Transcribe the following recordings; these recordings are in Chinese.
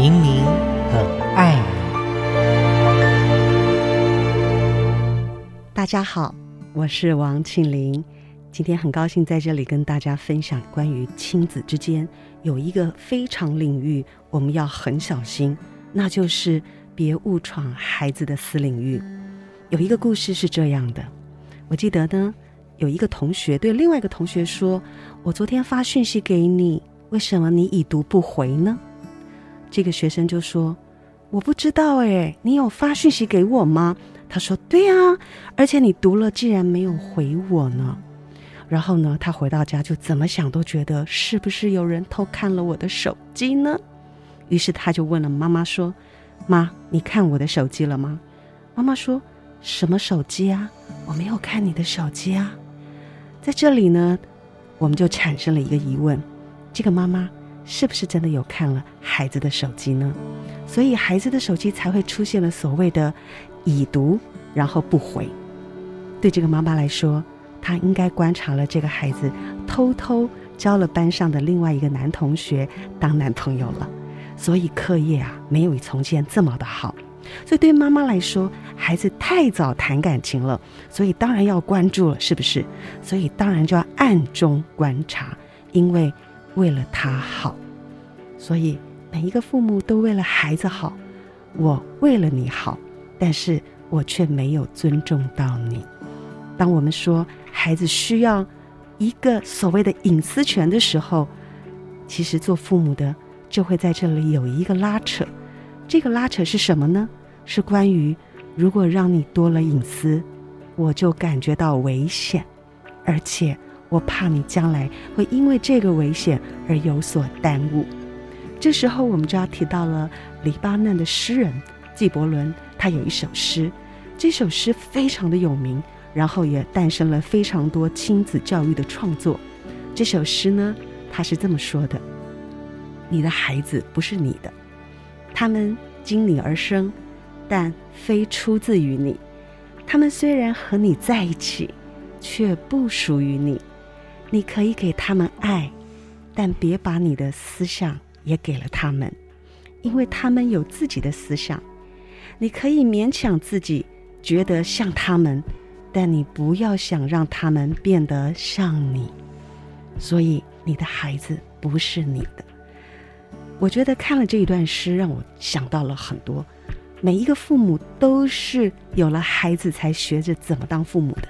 明明很爱你。大家好，我是王庆玲，今天很高兴在这里跟大家分享关于亲子之间有一个非常领域，我们要很小心，那就是别误闯孩子的私领域。有一个故事是这样的，我记得呢，有一个同学对另外一个同学说：“我昨天发讯息给你。”为什么你已读不回呢？这个学生就说：“我不知道诶，你有发讯息给我吗？”他说：“对呀，而且你读了，竟然没有回我呢。”然后呢，他回到家就怎么想都觉得是不是有人偷看了我的手机呢？于是他就问了妈妈说：“妈，你看我的手机了吗？”妈妈说：“什么手机啊？我没有看你的手机啊。”在这里呢，我们就产生了一个疑问。这个妈妈是不是真的有看了孩子的手机呢？所以孩子的手机才会出现了所谓的已读，然后不回。对这个妈妈来说，她应该观察了这个孩子偷偷交了班上的另外一个男同学当男朋友了，所以课业啊没有从前这么的好。所以对妈妈来说，孩子太早谈感情了，所以当然要关注了，是不是？所以当然就要暗中观察，因为。为了他好，所以每一个父母都为了孩子好。我为了你好，但是我却没有尊重到你。当我们说孩子需要一个所谓的隐私权的时候，其实做父母的就会在这里有一个拉扯。这个拉扯是什么呢？是关于如果让你多了隐私，我就感觉到危险，而且。我怕你将来会因为这个危险而有所耽误。这时候，我们就要提到了黎巴嫩的诗人纪伯伦，他有一首诗，这首诗非常的有名，然后也诞生了非常多亲子教育的创作。这首诗呢，他是这么说的：“你的孩子不是你的，他们经你而生，但非出自于你。他们虽然和你在一起，却不属于你。”你可以给他们爱，但别把你的思想也给了他们，因为他们有自己的思想。你可以勉强自己觉得像他们，但你不要想让他们变得像你。所以你的孩子不是你的。我觉得看了这一段诗，让我想到了很多。每一个父母都是有了孩子才学着怎么当父母的，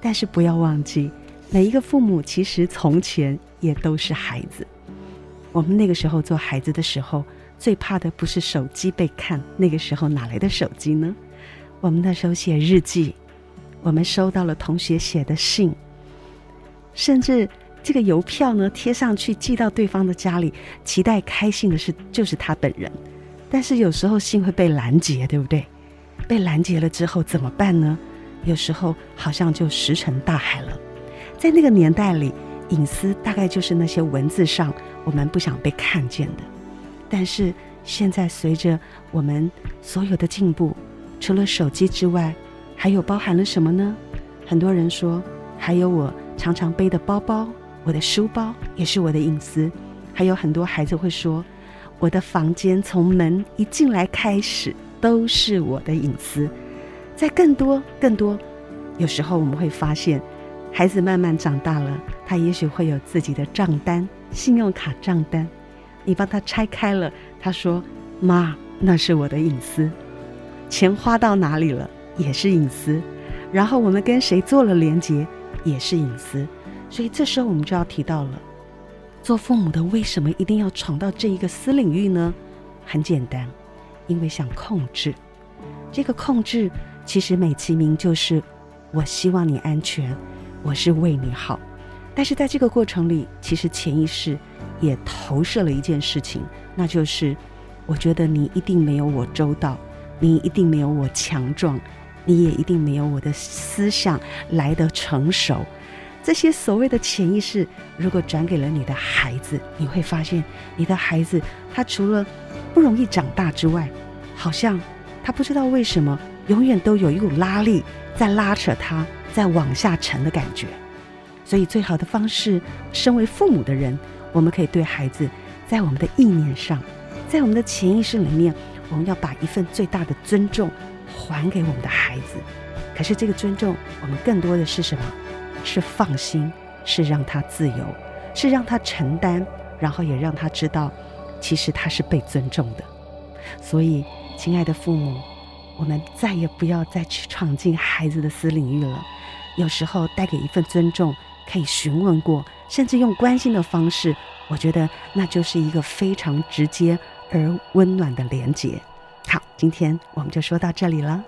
但是不要忘记。每一个父母其实从前也都是孩子。我们那个时候做孩子的时候，最怕的不是手机被看，那个时候哪来的手机呢？我们那时候写日记，我们收到了同学写的信，甚至这个邮票呢贴上去寄到对方的家里，期待开信的是就是他本人。但是有时候信会被拦截，对不对？被拦截了之后怎么办呢？有时候好像就石沉大海了。在那个年代里，隐私大概就是那些文字上我们不想被看见的。但是现在，随着我们所有的进步，除了手机之外，还有包含了什么呢？很多人说，还有我常常背的包包，我的书包也是我的隐私。还有很多孩子会说，我的房间从门一进来开始都是我的隐私。在更多更多，有时候我们会发现。孩子慢慢长大了，他也许会有自己的账单、信用卡账单。你帮他拆开了，他说：“妈，那是我的隐私，钱花到哪里了也是隐私。然后我们跟谁做了连结也是隐私。所以这时候我们就要提到了，做父母的为什么一定要闯到这一个私领域呢？很简单，因为想控制。这个控制其实美其名就是，我希望你安全。”我是为你好，但是在这个过程里，其实潜意识也投射了一件事情，那就是我觉得你一定没有我周到，你一定没有我强壮，你也一定没有我的思想来得成熟。这些所谓的潜意识，如果转给了你的孩子，你会发现你的孩子他除了不容易长大之外，好像他不知道为什么永远都有一股拉力在拉扯他。在往下沉的感觉，所以最好的方式，身为父母的人，我们可以对孩子，在我们的意念上，在我们的潜意识里面，我们要把一份最大的尊重还给我们的孩子。可是这个尊重，我们更多的是什么？是放心，是让他自由，是让他承担，然后也让他知道，其实他是被尊重的。所以，亲爱的父母，我们再也不要再去闯进孩子的私领域了。有时候，带给一份尊重，可以询问过，甚至用关心的方式，我觉得那就是一个非常直接而温暖的连接。好，今天我们就说到这里了。